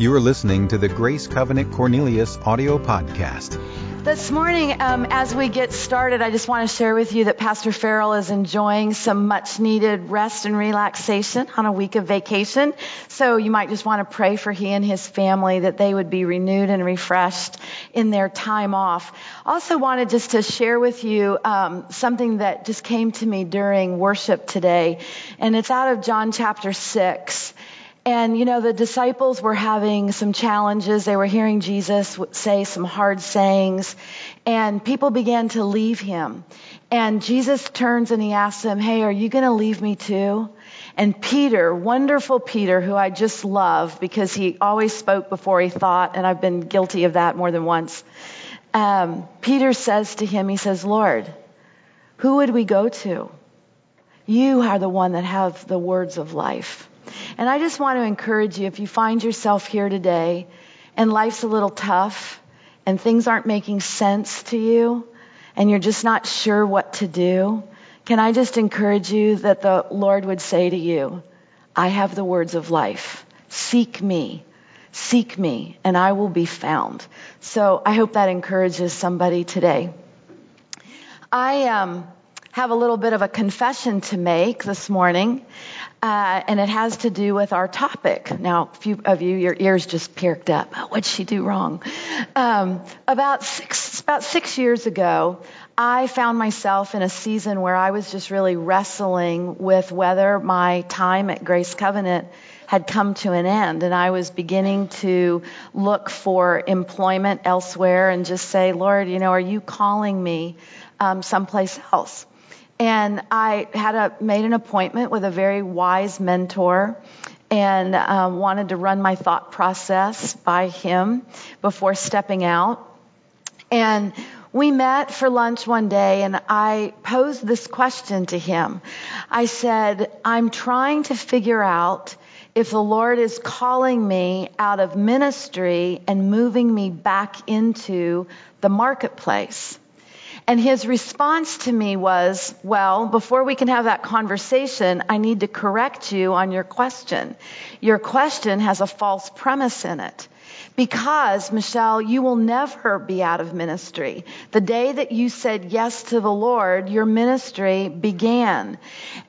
You are listening to the Grace Covenant Cornelius audio podcast. This morning, um, as we get started, I just want to share with you that Pastor Farrell is enjoying some much needed rest and relaxation on a week of vacation. So you might just want to pray for he and his family that they would be renewed and refreshed in their time off. Also wanted just to share with you um, something that just came to me during worship today, and it's out of John chapter six. And, you know, the disciples were having some challenges. They were hearing Jesus say some hard sayings, and people began to leave him. And Jesus turns and he asks them, Hey, are you going to leave me too? And Peter, wonderful Peter, who I just love because he always spoke before he thought, and I've been guilty of that more than once. Um, Peter says to him, He says, Lord, who would we go to? You are the one that have the words of life. And I just want to encourage you if you find yourself here today and life's a little tough and things aren't making sense to you and you're just not sure what to do, can I just encourage you that the Lord would say to you, I have the words of life. Seek me. Seek me and I will be found. So I hope that encourages somebody today. I um, have a little bit of a confession to make this morning. Uh, and it has to do with our topic. Now, a few of you, your ears just perked up. What'd she do wrong? Um, about six, about six years ago, I found myself in a season where I was just really wrestling with whether my time at Grace Covenant had come to an end and I was beginning to look for employment elsewhere and just say, Lord, you know, are you calling me um, someplace else? And I had a, made an appointment with a very wise mentor and um, wanted to run my thought process by him before stepping out. And we met for lunch one day and I posed this question to him. I said, I'm trying to figure out if the Lord is calling me out of ministry and moving me back into the marketplace. And his response to me was, well, before we can have that conversation, I need to correct you on your question. Your question has a false premise in it. Because, Michelle, you will never be out of ministry. The day that you said yes to the Lord, your ministry began.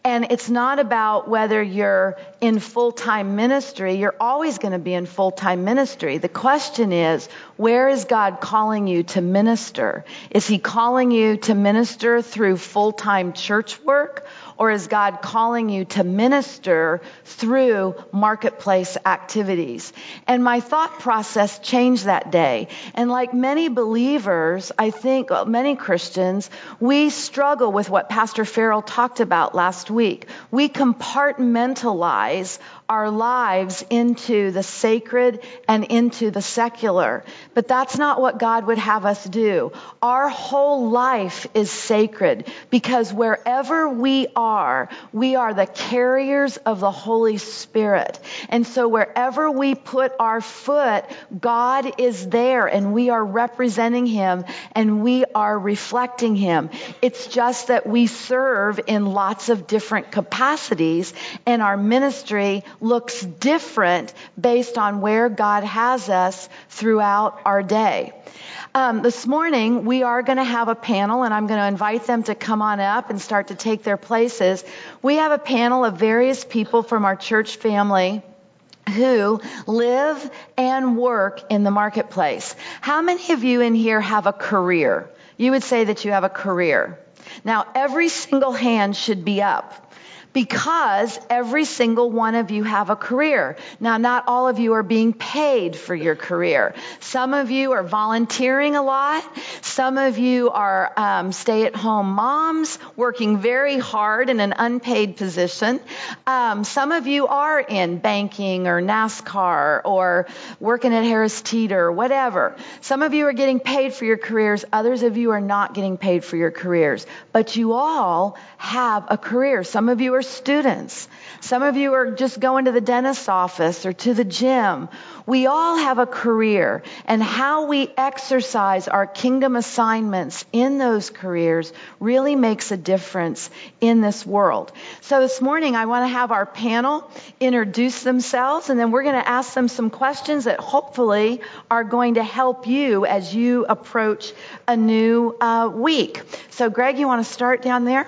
And it's not about whether you're in full-time ministry. You're always going to be in full-time ministry. The question is, where is God calling you to minister? Is He calling you to minister through full-time church work? Or is God calling you to minister through marketplace activities? And my thought process changed that day. And like many believers, I think many Christians, we struggle with what Pastor Farrell talked about last week. We compartmentalize our lives into the sacred and into the secular. But that's not what God would have us do. Our whole life is sacred because wherever we are, we are the carriers of the Holy Spirit. And so wherever we put our foot, God is there and we are representing Him and we are reflecting Him. It's just that we serve in lots of different capacities and our ministry looks different based on where God has us throughout our day. Um, this morning, we are going to have a panel, and I'm going to invite them to come on up and start to take their places. We have a panel of various people from our church family who live and work in the marketplace. How many of you in here have a career? You would say that you have a career. Now, every single hand should be up because every single one of you have a career. Now, not all of you are being paid for your career. Some of you are volunteering a lot. Some of you are um, stay-at-home moms working very hard in an unpaid position. Um, some of you are in banking or NASCAR or working at Harris Teeter or whatever. Some of you are getting paid for your careers. Others of you are not getting paid for your careers. But you all have a career. Some of you are students. Some of you are just going to the dentist's office or to the gym. We all have a career and how we exercise our kingdom assignments in those careers really makes a difference in this world. So this morning I want to have our panel introduce themselves and then we're going to ask them some questions that hopefully are going to help you as you approach a new uh, week. So Greg, you want to start down there?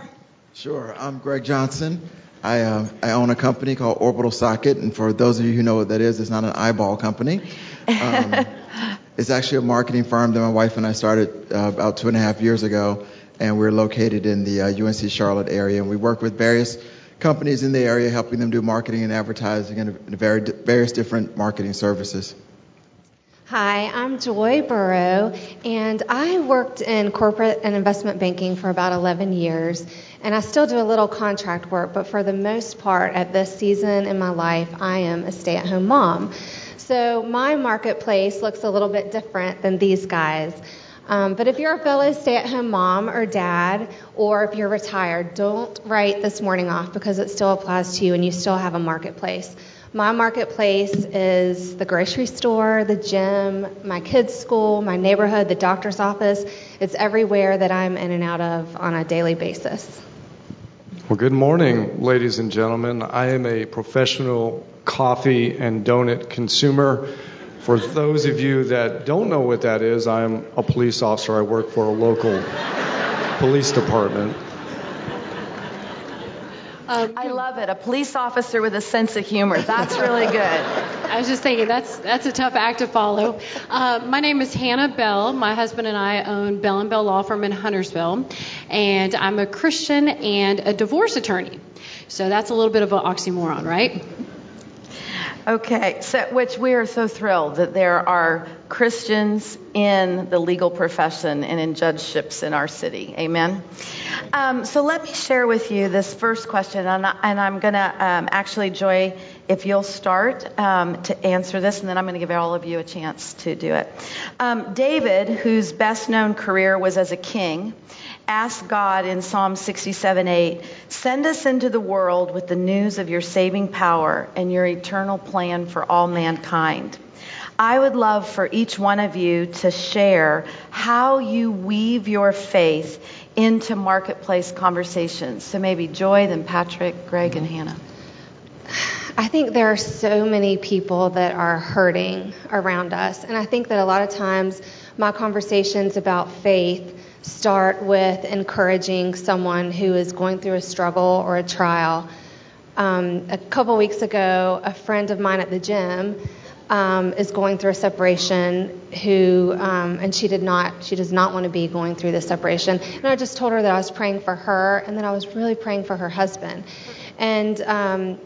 Sure. I'm Greg Johnson. I, uh, I own a company called Orbital Socket, and for those of you who know what that is, it's not an eyeball company. Um, it's actually a marketing firm that my wife and I started uh, about two and a half years ago, and we're located in the uh, UNC Charlotte area, and we work with various companies in the area, helping them do marketing and advertising and various different marketing services. Hi, I'm Joy Burrow, and I worked in corporate and investment banking for about 11 years, and I still do a little contract work, but for the most part, at this season in my life, I am a stay at home mom. So my marketplace looks a little bit different than these guys. Um, but if you're a fellow stay at home mom or dad, or if you're retired, don't write this morning off because it still applies to you and you still have a marketplace. My marketplace is the grocery store, the gym, my kids' school, my neighborhood, the doctor's office. It's everywhere that I'm in and out of on a daily basis. Well, good morning, ladies and gentlemen. I am a professional coffee and donut consumer. For those of you that don't know what that is, I am a police officer. I work for a local police department. Um, I love it. A police officer with a sense of humor. That's really good. I was just thinking that's that's a tough act to follow. Uh, my name is Hannah Bell. My husband and I own Bell and Bell Law Firm in Huntersville, and I'm a Christian and a divorce attorney. So that's a little bit of an oxymoron, right? Okay, so which we are so thrilled that there are Christians in the legal profession and in judgeships in our city. Amen. Um, so let me share with you this first question, and, I, am going to um, actually, Joy, if you'll start um, to answer this, and then I'm going to give all of you a chance to do it. Um, David, whose best known career was as a king, ask God in Psalm 67 8, send us into the world with the news of your saving power and your eternal plan for all mankind. I would love for each one of you to share how you weave your faith into marketplace conversations. So maybe Joy, then Patrick, Greg, and mm-hmm. Hannah. I think there are so many people that are hurting around us. And I think that a lot of times my conversations about faith start with encouraging someone who is going through a struggle or a trial. Um, a couple weeks ago, a friend of mine at the gym um, is going through a separation who um, and she did not she does not want to be going through this separation and i just told her that i was praying for her and that i was really praying for her husband and um,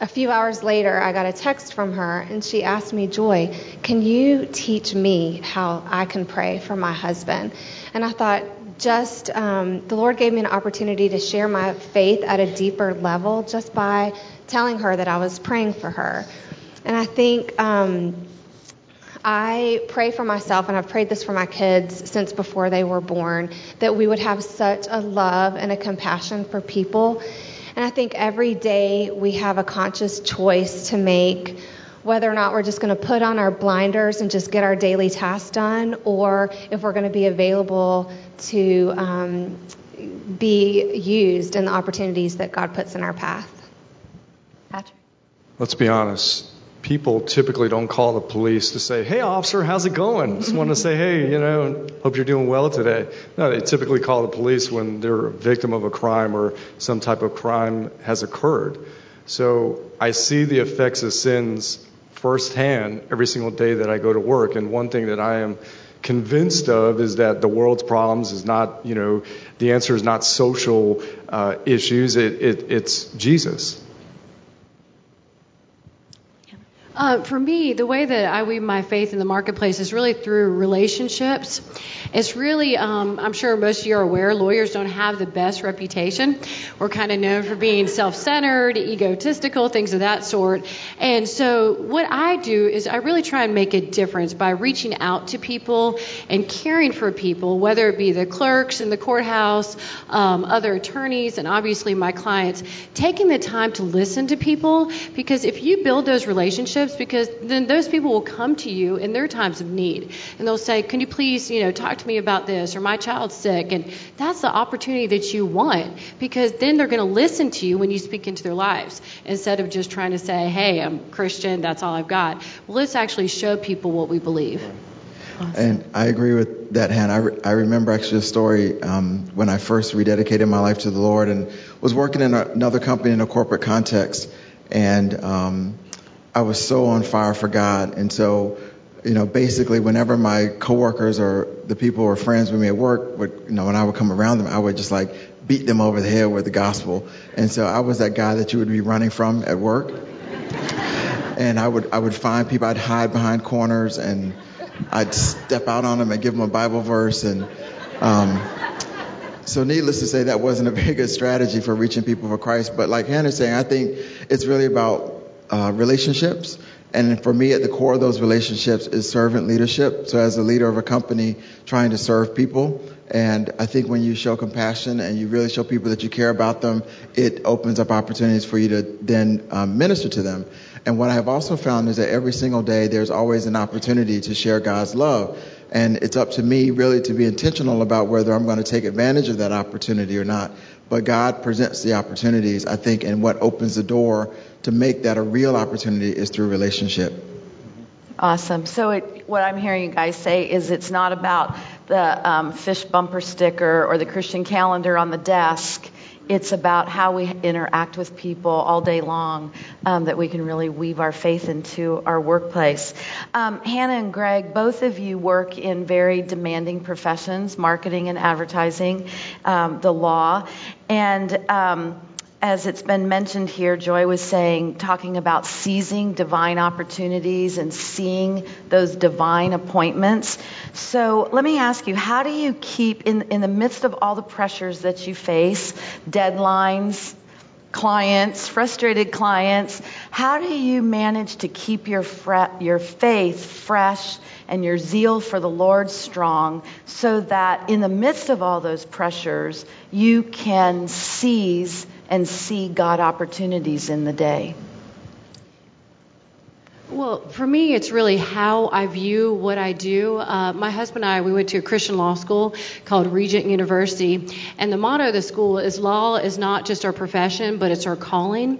a few hours later, I got a text from her, and she asked me, Joy, can you teach me how I can pray for my husband? And I thought, just um, the Lord gave me an opportunity to share my faith at a deeper level just by telling her that I was praying for her. And I think um, I pray for myself, and I've prayed this for my kids since before they were born, that we would have such a love and a compassion for people and I think every day we have a conscious choice to make whether or not we're just going to put on our blinders and just get our daily tasks done, or if we're going to be available to um, be used in the opportunities that God puts in our path. Patrick? Let's be honest people typically don't call the police to say, hey, officer, how's it going? Just want to say, hey, you know, hope you're doing well today. No, they typically call the police when they're a victim of a crime or some type of crime has occurred. So I see the effects of sins firsthand every single day that I go to work. And one thing that I am convinced of is that the world's problems is not, you know, the answer is not social uh, issues, it, it, it's Jesus. Uh, for me, the way that I weave my faith in the marketplace is really through relationships. It's really, um, I'm sure most of you are aware, lawyers don't have the best reputation. We're kind of known for being self centered, egotistical, things of that sort. And so, what I do is I really try and make a difference by reaching out to people and caring for people, whether it be the clerks in the courthouse, um, other attorneys, and obviously my clients, taking the time to listen to people because if you build those relationships, because then those people will come to you in their times of need and they'll say, Can you please, you know, talk to me about this or my child's sick? And that's the opportunity that you want because then they're going to listen to you when you speak into their lives instead of just trying to say, Hey, I'm Christian, that's all I've got. Well, let's actually show people what we believe. Awesome. And I agree with that, Hannah. I, re- I remember actually a story um, when I first rededicated my life to the Lord and was working in a, another company in a corporate context. And um, I was so on fire for God. And so, you know, basically whenever my coworkers or the people or friends with me at work would, you know, when I would come around them, I would just like beat them over the head with the gospel. And so I was that guy that you would be running from at work. and I would, I would find people, I'd hide behind corners and I'd step out on them and give them a Bible verse. And, um, so needless to say, that wasn't a very good strategy for reaching people for Christ. But like Hannah's saying, I think it's really about uh, relationships. And for me, at the core of those relationships is servant leadership. So as a leader of a company, trying to serve people. And I think when you show compassion and you really show people that you care about them, it opens up opportunities for you to then um, minister to them. And what I have also found is that every single day there's always an opportunity to share God's love. And it's up to me really to be intentional about whether I'm going to take advantage of that opportunity or not. But God presents the opportunities, I think, and what opens the door to make that a real opportunity is through relationship. Awesome. So it, what I'm hearing you guys say is it's not about the um, fish bumper sticker or the Christian calendar on the desk. It's about how we interact with people all day long um, that we can really weave our faith into our workplace. Um, Hannah and Greg, both of you work in very demanding professions, marketing and advertising, um, the law, and um, as it's been mentioned here, Joy was saying, talking about seizing divine opportunities and seeing those divine appointments. So let me ask you, how do you keep, in, in the midst of all the pressures that you face, deadlines, clients, frustrated clients, how do you manage to keep your, fre- your faith fresh and your zeal for the Lord strong so that in the midst of all those pressures, you can seize and see God opportunities in the day? Well, for me, it's really how I view what I do. Uh, my husband and I, we went to a Christian law school called Regent University, and the motto of the school is law is not just our profession, but it's our calling.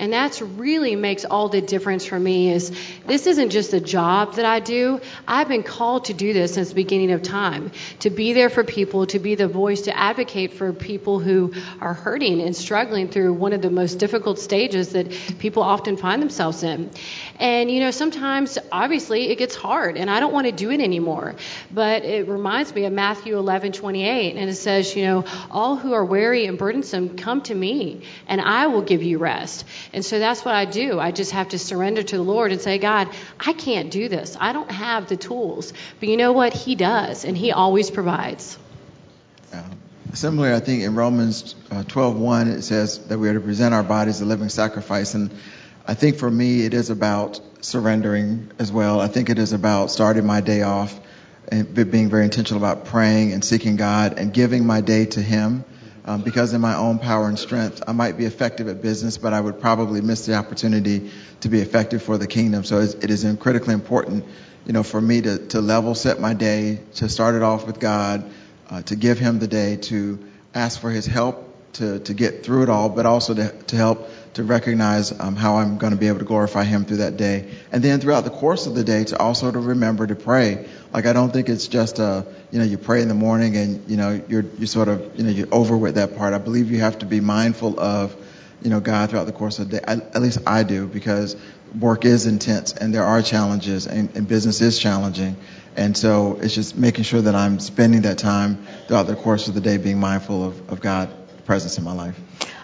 And that's really makes all the difference for me is this isn't just a job that I do. I've been called to do this since the beginning of time, to be there for people, to be the voice, to advocate for people who are hurting and struggling through one of the most difficult stages that people often find themselves in. And, you know, sometimes, obviously, it gets hard, and I don't want to do it anymore. But it reminds me of Matthew 11, 28, and it says, you know, all who are weary and burdensome, come to me, and I will give you rest. And so that's what I do. I just have to surrender to the Lord and say, God, I can't do this. I don't have the tools. But you know what? He does, and He always provides. Uh, similarly, I think in Romans uh, 12:1 it says that we are to present our bodies a living sacrifice, and I think for me, it is about surrendering as well. I think it is about starting my day off and being very intentional about praying and seeking God and giving my day to Him. Um, because in my own power and strength, I might be effective at business, but I would probably miss the opportunity to be effective for the kingdom. So it is critically important, you know, for me to, to level set my day, to start it off with God, uh, to give Him the day, to ask for His help to, to get through it all, but also to, to help to recognize um, how I'm going to be able to glorify Him through that day. And then throughout the course of the day, to also to remember to pray. Like I don't think it's just a, you know, you pray in the morning and you know you're you sort of you know you're over with that part. I believe you have to be mindful of, you know, God throughout the course of the day. I, at least I do because work is intense and there are challenges and, and business is challenging. And so it's just making sure that I'm spending that time throughout the course of the day being mindful of, of God's presence in my life.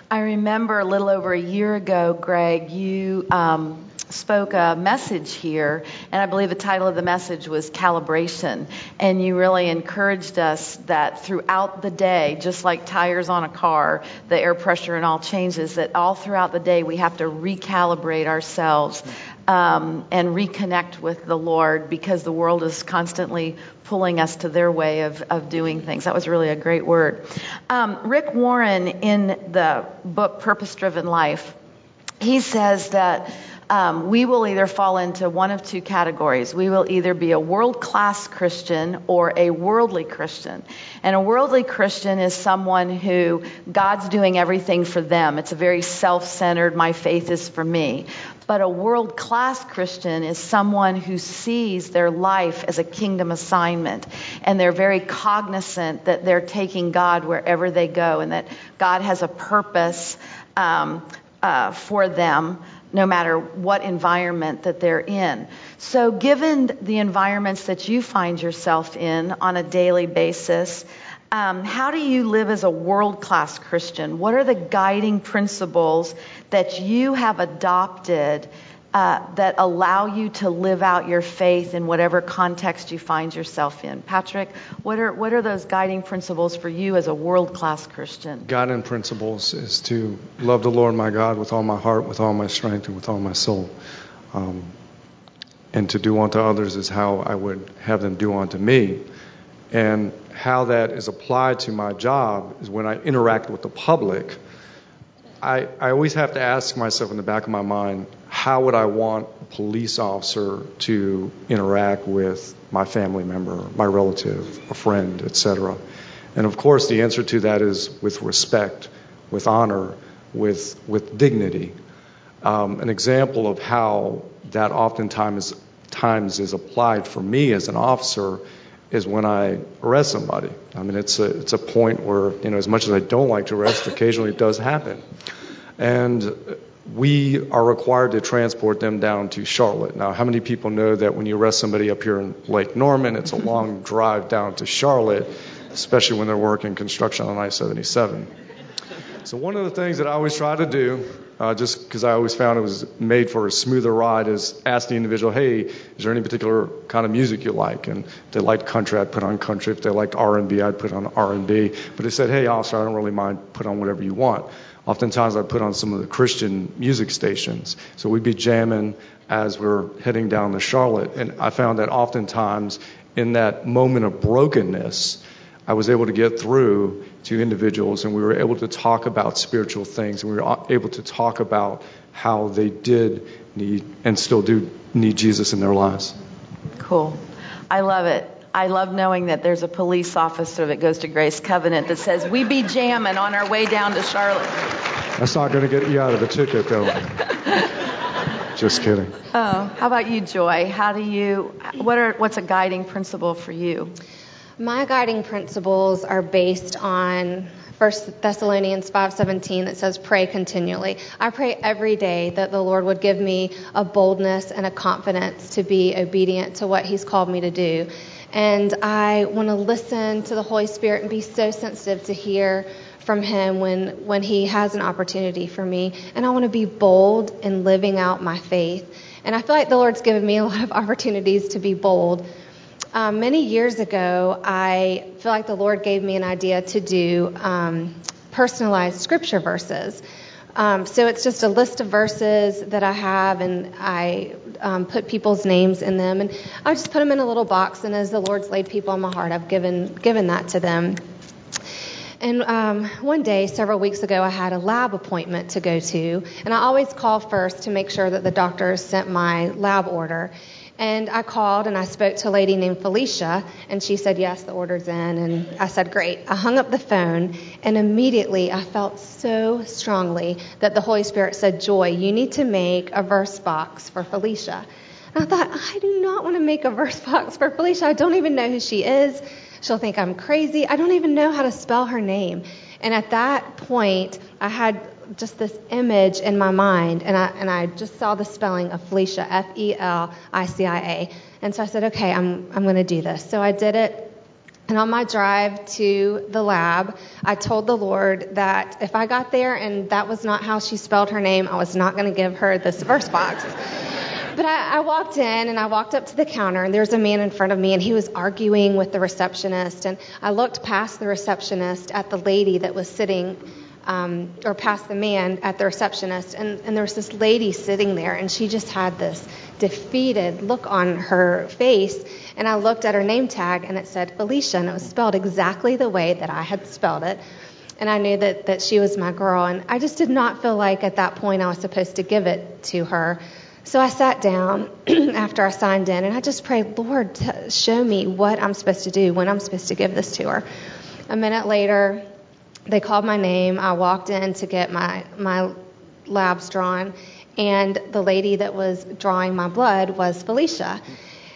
I remember a little over a year ago, Greg, you um, spoke a message here, and I believe the title of the message was Calibration. And you really encouraged us that throughout the day, just like tires on a car, the air pressure and all changes, that all throughout the day we have to recalibrate ourselves um, and reconnect with the Lord because the world is constantly pulling us to their way of, of doing things. That was really a great word. Um, Rick Warren, in the book Purpose Driven Life, he says that um, we will either fall into one of two categories. We will either be a world class Christian or a worldly Christian. And a worldly Christian is someone who God's doing everything for them. It's a very self centered, my faith is for me. But a world class Christian is someone who sees their life as a kingdom assignment. And they're very cognizant that they're taking God wherever they go and that God has a purpose um, uh, for them no matter what environment that they're in. So, given the environments that you find yourself in on a daily basis, um, how do you live as a world class Christian? What are the guiding principles that you have adopted uh, that allow you to live out your faith in whatever context you find yourself in? Patrick, what are, what are those guiding principles for you as a world class Christian? Guiding principles is to love the Lord my God with all my heart, with all my strength, and with all my soul. Um, and to do unto others is how I would have them do unto me. And how that is applied to my job is when I interact with the public, I, I always have to ask myself in the back of my mind, how would I want a police officer to interact with my family member, my relative, a friend, etc.? And of course, the answer to that is with respect, with honor, with, with dignity. Um, an example of how that oftentimes times is applied for me as an officer is when I arrest somebody. I mean, it's a, it's a point where, you know, as much as I don't like to arrest, occasionally it does happen. And we are required to transport them down to Charlotte. Now, how many people know that when you arrest somebody up here in Lake Norman, it's a mm-hmm. long drive down to Charlotte, especially when they're working construction on I 77? So, one of the things that I always try to do uh, just because I always found it was made for a smoother ride, is ask the individual, hey, is there any particular kind of music you like? And if they liked country, I'd put on country. If they liked R&B, I'd put on R&B. But they said, hey, officer, I don't really mind, put on whatever you want. Oftentimes, I'd put on some of the Christian music stations. So we'd be jamming as we're heading down to Charlotte. And I found that oftentimes in that moment of brokenness, I was able to get through to individuals and we were able to talk about spiritual things and we were able to talk about how they did need and still do need Jesus in their lives. Cool. I love it. I love knowing that there's a police officer that goes to Grace Covenant that says, We be jamming on our way down to Charlotte. That's not going to get you out of the ticket, though. Just kidding. Oh, how about you, Joy? How do you, what are, what's a guiding principle for you? My guiding principles are based on 1 Thessalonians 5:17 that says pray continually. I pray every day that the Lord would give me a boldness and a confidence to be obedient to what he's called me to do. And I want to listen to the Holy Spirit and be so sensitive to hear from him when when he has an opportunity for me. And I want to be bold in living out my faith. And I feel like the Lord's given me a lot of opportunities to be bold um, many years ago, I feel like the Lord gave me an idea to do um, personalized scripture verses. Um, so it's just a list of verses that I have, and I um, put people's names in them, and I just put them in a little box. And as the Lord's laid people on my heart, I've given given that to them. And um, one day, several weeks ago, I had a lab appointment to go to, and I always call first to make sure that the doctor sent my lab order. And I called and I spoke to a lady named Felicia, and she said, Yes, the order's in. And I said, Great. I hung up the phone, and immediately I felt so strongly that the Holy Spirit said, Joy, you need to make a verse box for Felicia. And I thought, I do not want to make a verse box for Felicia. I don't even know who she is. She'll think I'm crazy. I don't even know how to spell her name. And at that point, I had just this image in my mind, and I, and I just saw the spelling of Felicia, F E L I C I A. And so I said, okay, I'm, I'm going to do this. So I did it. And on my drive to the lab, I told the Lord that if I got there and that was not how she spelled her name, I was not going to give her this verse box. but I, I walked in and I walked up to the counter and there was a man in front of me and he was arguing with the receptionist and I looked past the receptionist at the lady that was sitting um, or past the man at the receptionist and, and there was this lady sitting there and she just had this defeated look on her face and I looked at her name tag and it said Felicia and it was spelled exactly the way that I had spelled it and I knew that, that she was my girl. And I just did not feel like at that point I was supposed to give it to her. So I sat down after I signed in and I just prayed, Lord, show me what I'm supposed to do, when I'm supposed to give this to her. A minute later, they called my name. I walked in to get my, my labs drawn, and the lady that was drawing my blood was Felicia.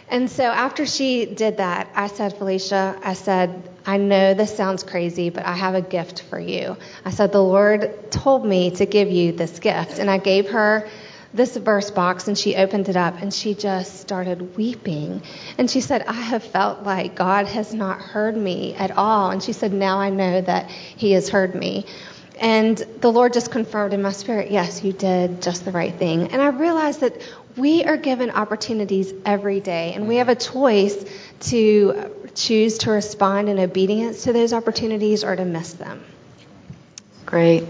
And so after she did that, I said, Felicia, I said, I know this sounds crazy, but I have a gift for you. I said, the Lord told me to give you this gift. And I gave her this verse box and she opened it up and she just started weeping. And she said, I have felt like God has not heard me at all. And she said, now I know that he has heard me. And the Lord just confirmed in my spirit, yes, you did just the right thing. And I realized that we are given opportunities every day, and we have a choice to choose to respond in obedience to those opportunities or to miss them. Great.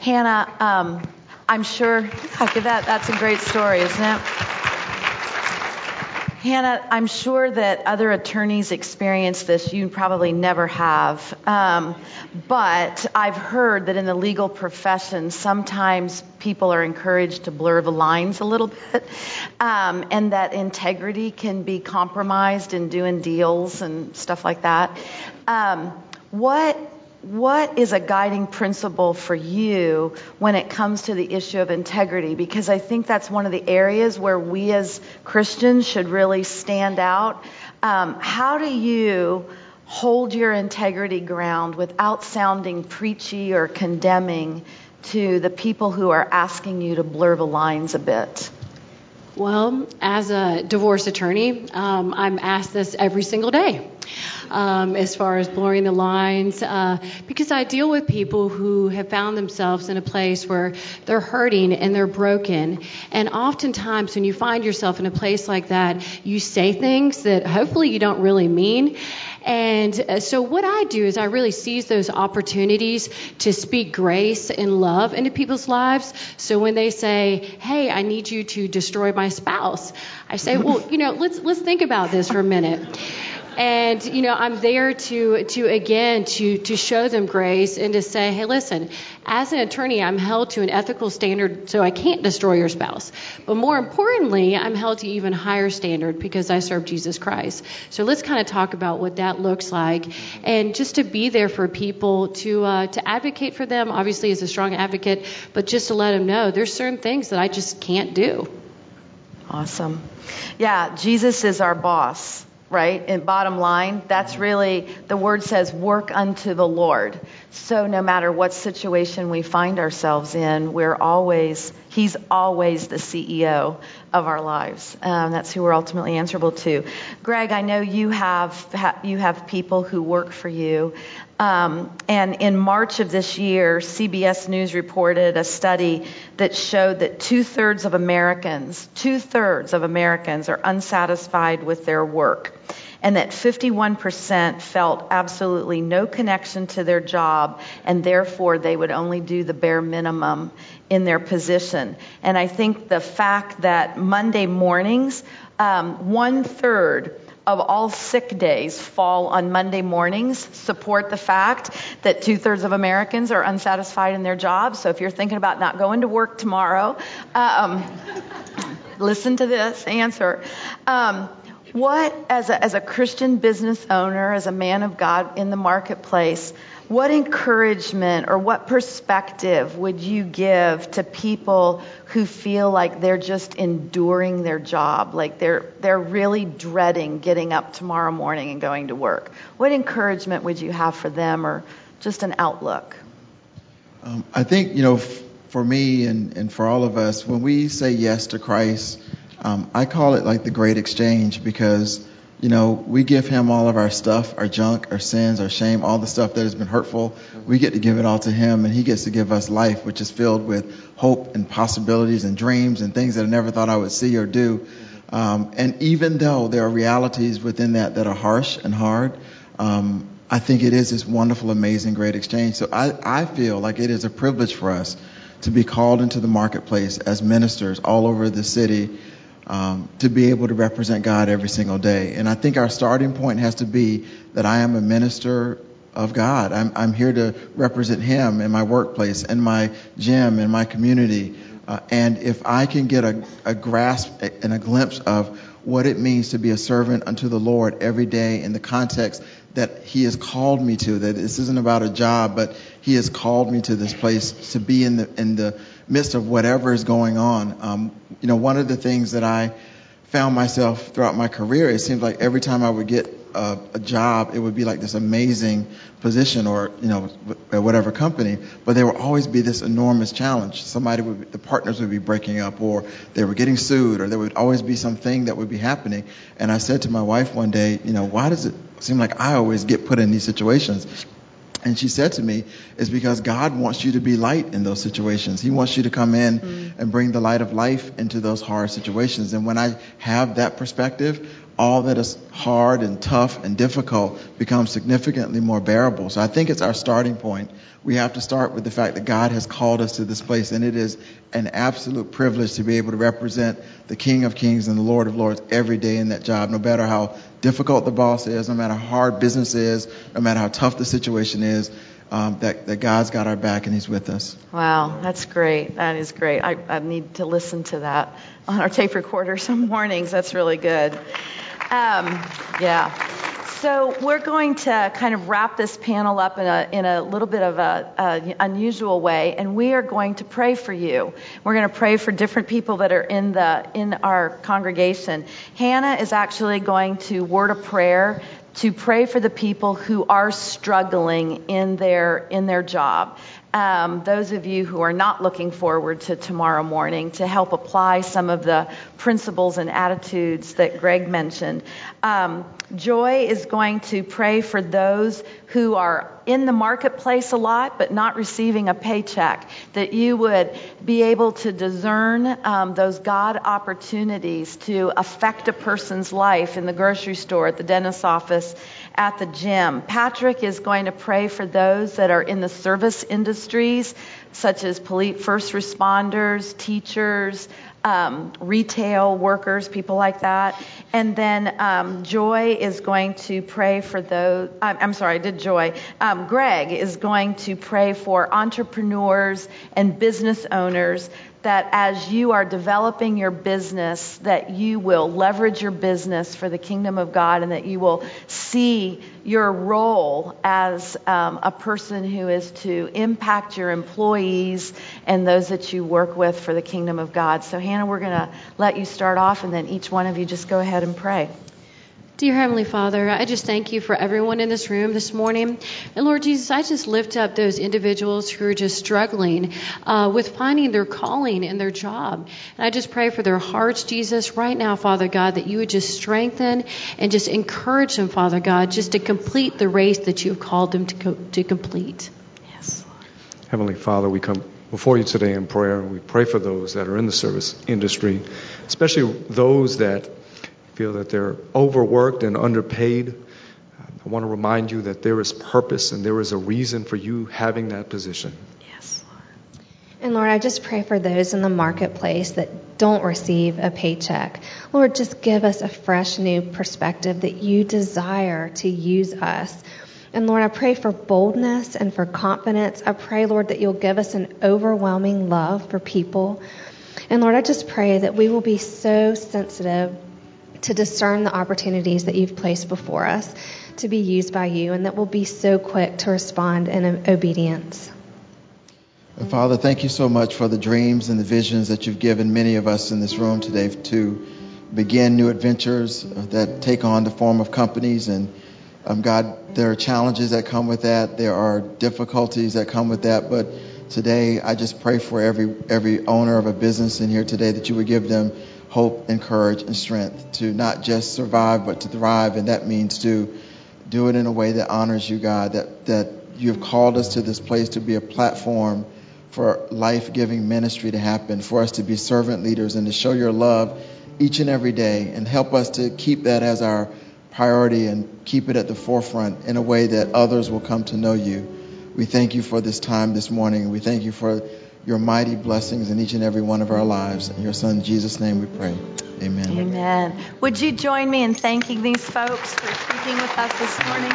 Hannah, um, I'm sure, that, that's a great story, isn't it? Hannah, I'm sure that other attorneys experience this. You probably never have. Um, but I've heard that in the legal profession, sometimes people are encouraged to blur the lines a little bit, um, and that integrity can be compromised in doing deals and stuff like that. Um, what what is a guiding principle for you when it comes to the issue of integrity? Because I think that's one of the areas where we as Christians should really stand out. Um, how do you hold your integrity ground without sounding preachy or condemning to the people who are asking you to blur the lines a bit? Well, as a divorce attorney, um, I'm asked this every single day um, as far as blurring the lines, uh, because I deal with people who have found themselves in a place where they're hurting and they're broken. And oftentimes, when you find yourself in a place like that, you say things that hopefully you don't really mean. And uh, so, what I do is I really seize those opportunities to speak grace and love into people's lives. So, when they say, Hey, I need you to destroy my spouse, I say, Well, you know, let's, let's think about this for a minute and you know i'm there to to again to to show them grace and to say hey listen as an attorney i'm held to an ethical standard so i can't destroy your spouse. But more importantly i'm held to even higher standard because i serve jesus christ. So let's kind of talk about what that looks like. And just to be there for people to uh, to advocate for them obviously as a strong advocate but just to let them know there's certain things that i just can't do. Awesome. Yeah jesus is our boss right? And bottom line, that's really, the word says, work unto the Lord. So no matter what situation we find ourselves in, we're always, He's always the CEO of our lives. Um, that's who we're ultimately answerable to. Greg, I know you have, ha- you have people who work for you. Um, and in March of this year, CBS News reported a study that showed that two thirds of Americans, two thirds of Americans are unsatisfied with their work and that 51% felt absolutely no connection to their job and therefore they would only do the bare minimum in their position. And I think the fact that Monday mornings, um, one third of all sick days fall on Monday mornings support the fact that two thirds of Americans are unsatisfied in their jobs. So if you're thinking about not going to work tomorrow, um, listen to this answer. Um, what, as a, as a Christian business owner, as a man of God in the marketplace, what encouragement or what perspective would you give to people who feel like they're just enduring their job, like they're they're really dreading getting up tomorrow morning and going to work? What encouragement would you have for them, or just an outlook? Um, I think you know, f- for me and and for all of us, when we say yes to Christ, um, I call it like the great exchange because you know, we give him all of our stuff, our junk, our sins, our shame, all the stuff that has been hurtful. We get to give it all to him, and he gets to give us life, which is filled with hope and possibilities and dreams and things that I never thought I would see or do. Um, and even though there are realities within that that are harsh and hard, um, I think it is this wonderful, amazing, great exchange. So I, I feel like it is a privilege for us to be called into the marketplace as ministers all over the city um, to be able to represent God every single day. And I think our starting point has to be that I am a minister of God. I'm, I'm here to represent Him in my workplace, in my gym, in my community. Uh, and if I can get a, a grasp and a glimpse of what it means to be a servant unto the Lord every day in the context that He has called me to, that this isn't about a job, but He has called me to this place to be in the, in the midst of whatever is going on. Um, you know, one of the things that I found myself throughout my career, it seems like every time I would get a, a, job, it would be like this amazing position or, you know, at whatever company, but there would always be this enormous challenge. Somebody would, the partners would be breaking up or they were getting sued or there would always be something that would be happening. And I said to my wife one day, you know, why does it seem like I always get put in these situations? And she said to me, "It's because God wants you to be light in those situations. He wants you to come in mm. and bring the light of life into those hard situations. And when I have that perspective, all that is hard and tough and difficult becomes significantly more bearable. So I think it's our starting point. We have to start with the fact that God has called us to this place, and it is an absolute privilege to be able to represent the King of Kings and the Lord of Lords every day in that job, no matter how difficult the boss is, no matter how hard business is, no matter how tough the situation is. Um, that, that God's got our back and He's with us. Wow, that's great. That is great. I, I need to listen to that on our tape recorder some mornings. That's really good. Um, yeah. So we're going to kind of wrap this panel up in a, in a little bit of a, a unusual way, and we are going to pray for you. We're going to pray for different people that are in the in our congregation. Hannah is actually going to word a prayer to pray for the people who are struggling in their in their job um, those of you who are not looking forward to tomorrow morning to help apply some of the principles and attitudes that Greg mentioned. Um, Joy is going to pray for those who are in the marketplace a lot but not receiving a paycheck, that you would be able to discern um, those God opportunities to affect a person's life in the grocery store, at the dentist's office, at the gym. Patrick is going to pray for those that are in the service industries, such as police, first responders, teachers, um, retail workers, people like that. And then um, Joy is going to pray for those. I'm sorry, I did Joy. Um, Greg is going to pray for entrepreneurs and business owners that as you are developing your business, that you will leverage your business for the kingdom of God and that you will see your role as um, a person who is to impact your employees and those that you work with for the kingdom of God. So, Hannah, we're going to let you start off and then each one of you just go ahead and pray. Dear Heavenly Father, I just thank you for everyone in this room this morning. And Lord Jesus, I just lift up those individuals who are just struggling uh, with finding their calling and their job. And I just pray for their hearts, Jesus, right now, Father God, that you would just strengthen and just encourage them, Father God, just to complete the race that you have called them to, co- to complete. Yes. Heavenly Father, we come before you today in prayer. We pray for those that are in the service industry, especially those that feel that they're overworked and underpaid, I want to remind you that there is purpose and there is a reason for you having that position. Yes. And Lord, I just pray for those in the marketplace that don't receive a paycheck. Lord, just give us a fresh new perspective that you desire to use us. And Lord, I pray for boldness and for confidence. I pray, Lord, that you'll give us an overwhelming love for people. And Lord, I just pray that we will be so sensitive to discern the opportunities that you've placed before us to be used by you, and that we'll be so quick to respond in obedience. Father, thank you so much for the dreams and the visions that you've given many of us in this room today to begin new adventures that take on the form of companies. And um, God, there are challenges that come with that. There are difficulties that come with that. But today, I just pray for every every owner of a business in here today that you would give them hope and courage and strength to not just survive but to thrive. And that means to do it in a way that honors you, God, that, that you have called us to this place to be a platform for life giving ministry to happen, for us to be servant leaders and to show your love each and every day and help us to keep that as our priority and keep it at the forefront in a way that others will come to know you. We thank you for this time this morning. We thank you for your mighty blessings in each and every one of our lives. In your son Jesus' name we pray. Amen. Amen. Would you join me in thanking these folks for speaking with us this morning?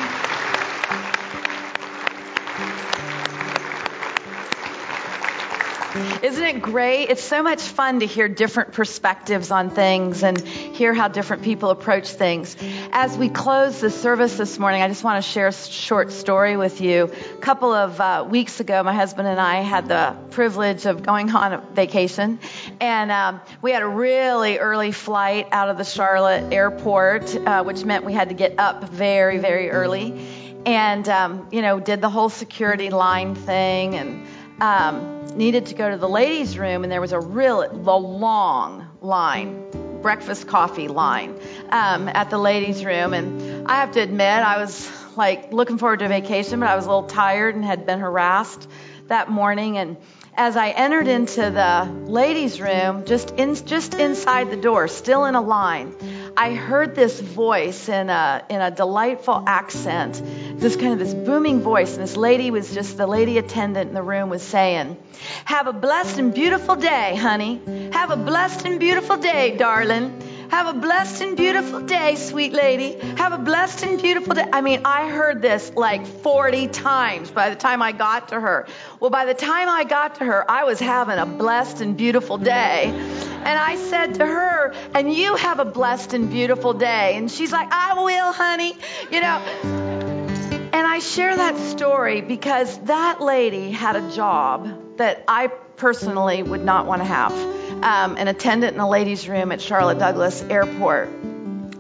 Isn't it great? It's so much fun to hear different perspectives on things and hear how different people approach things. As we close the service this morning, I just want to share a short story with you. A couple of uh, weeks ago, my husband and I had the privilege of going on a vacation, and um, we had a really early flight out of the Charlotte airport, uh, which meant we had to get up very, very early. And, um, you know, did the whole security line thing and um, needed to go to the ladies' room, and there was a real long line, breakfast coffee line um, at the ladies' room. And I have to admit, I was like looking forward to vacation, but I was a little tired and had been harassed that morning. And as I entered into the ladies' room, just in, just inside the door, still in a line, I heard this voice in a in a delightful accent, this kind of this booming voice, and this lady was just the lady attendant in the room was saying, "Have a blessed and beautiful day, honey. Have a blessed and beautiful day, darling." Have a blessed and beautiful day, sweet lady. Have a blessed and beautiful day. I mean, I heard this like 40 times by the time I got to her. Well, by the time I got to her, I was having a blessed and beautiful day. And I said to her, and you have a blessed and beautiful day. And she's like, I will, honey. You know, and I share that story because that lady had a job that I personally would not want to have um, an attendant in a ladies' room at Charlotte Douglas Airport.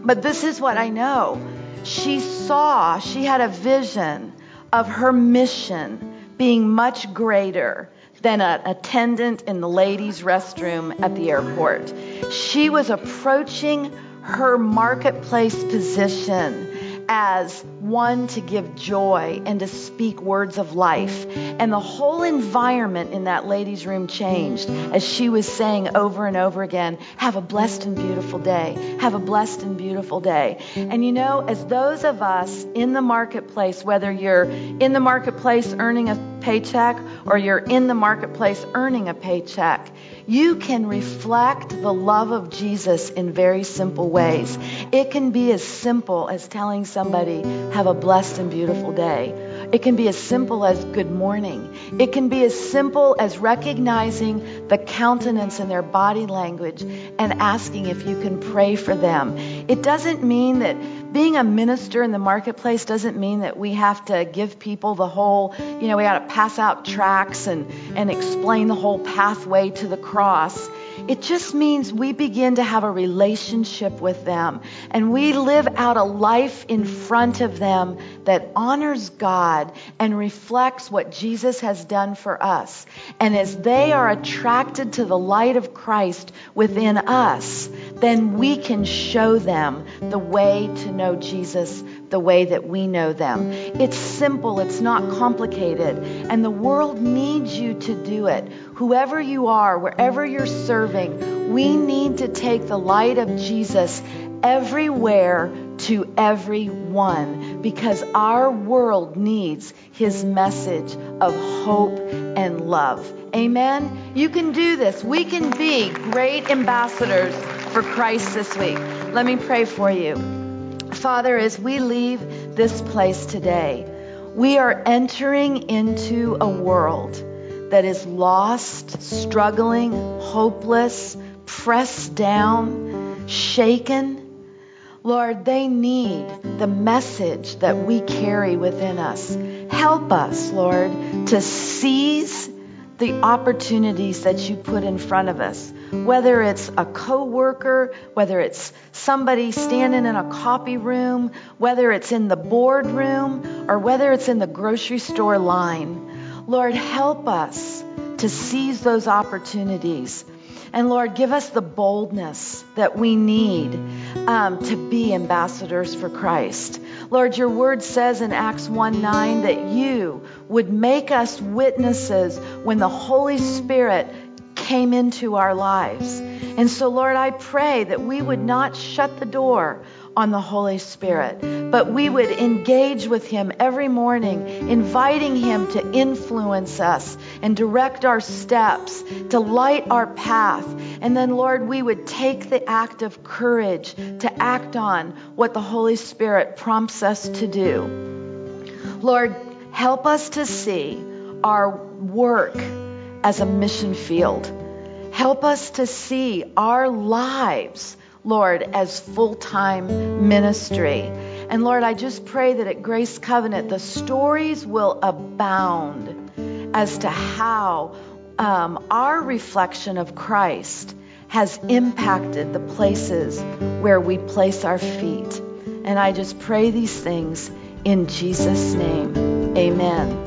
But this is what I know. She saw, she had a vision of her mission being much greater than an attendant in the ladies' restroom at the airport. She was approaching her marketplace position as one to give joy and to speak words of life. And the whole environment in that lady's room changed as she was saying over and over again, Have a blessed and beautiful day. Have a blessed and beautiful day. And you know, as those of us in the marketplace, whether you're in the marketplace earning a paycheck or you're in the marketplace earning a paycheck, you can reflect the love of Jesus in very simple ways. It can be as simple as telling somebody, have a blessed and beautiful day. It can be as simple as good morning. It can be as simple as recognizing the countenance in their body language and asking if you can pray for them. It doesn't mean that being a minister in the marketplace doesn't mean that we have to give people the whole, you know, we got to pass out tracts and, and explain the whole pathway to the cross. It just means we begin to have a relationship with them and we live out a life in front of them that honors God and reflects what Jesus has done for us. And as they are attracted to the light of Christ within us, then we can show them the way to know Jesus the way that we know them. It's simple, it's not complicated, and the world needs you to do it. Whoever you are, wherever you're serving, we need to take the light of Jesus everywhere to everyone because our world needs his message of hope and love. Amen. You can do this. We can be great ambassadors for Christ this week. Let me pray for you. Father, as we leave this place today, we are entering into a world that is lost, struggling, hopeless, pressed down, shaken. Lord, they need the message that we carry within us. Help us, Lord, to seize the opportunities that you put in front of us whether it's a coworker, whether it's somebody standing in a copy room, whether it's in the boardroom, or whether it's in the grocery store line. Lord, help us to seize those opportunities And Lord, give us the boldness that we need um, to be ambassadors for Christ. Lord, your word says in Acts 1 9 that you would make us witnesses when the Holy Spirit came into our lives. And so, Lord, I pray that we would not shut the door on the Holy Spirit, but we would engage with Him every morning, inviting Him to influence us and direct our steps, to light our path. And then, Lord, we would take the act of courage to act on what the Holy Spirit prompts us to do. Lord, help us to see our work as a mission field. Help us to see our lives Lord, as full time ministry. And Lord, I just pray that at Grace Covenant, the stories will abound as to how um, our reflection of Christ has impacted the places where we place our feet. And I just pray these things in Jesus' name. Amen.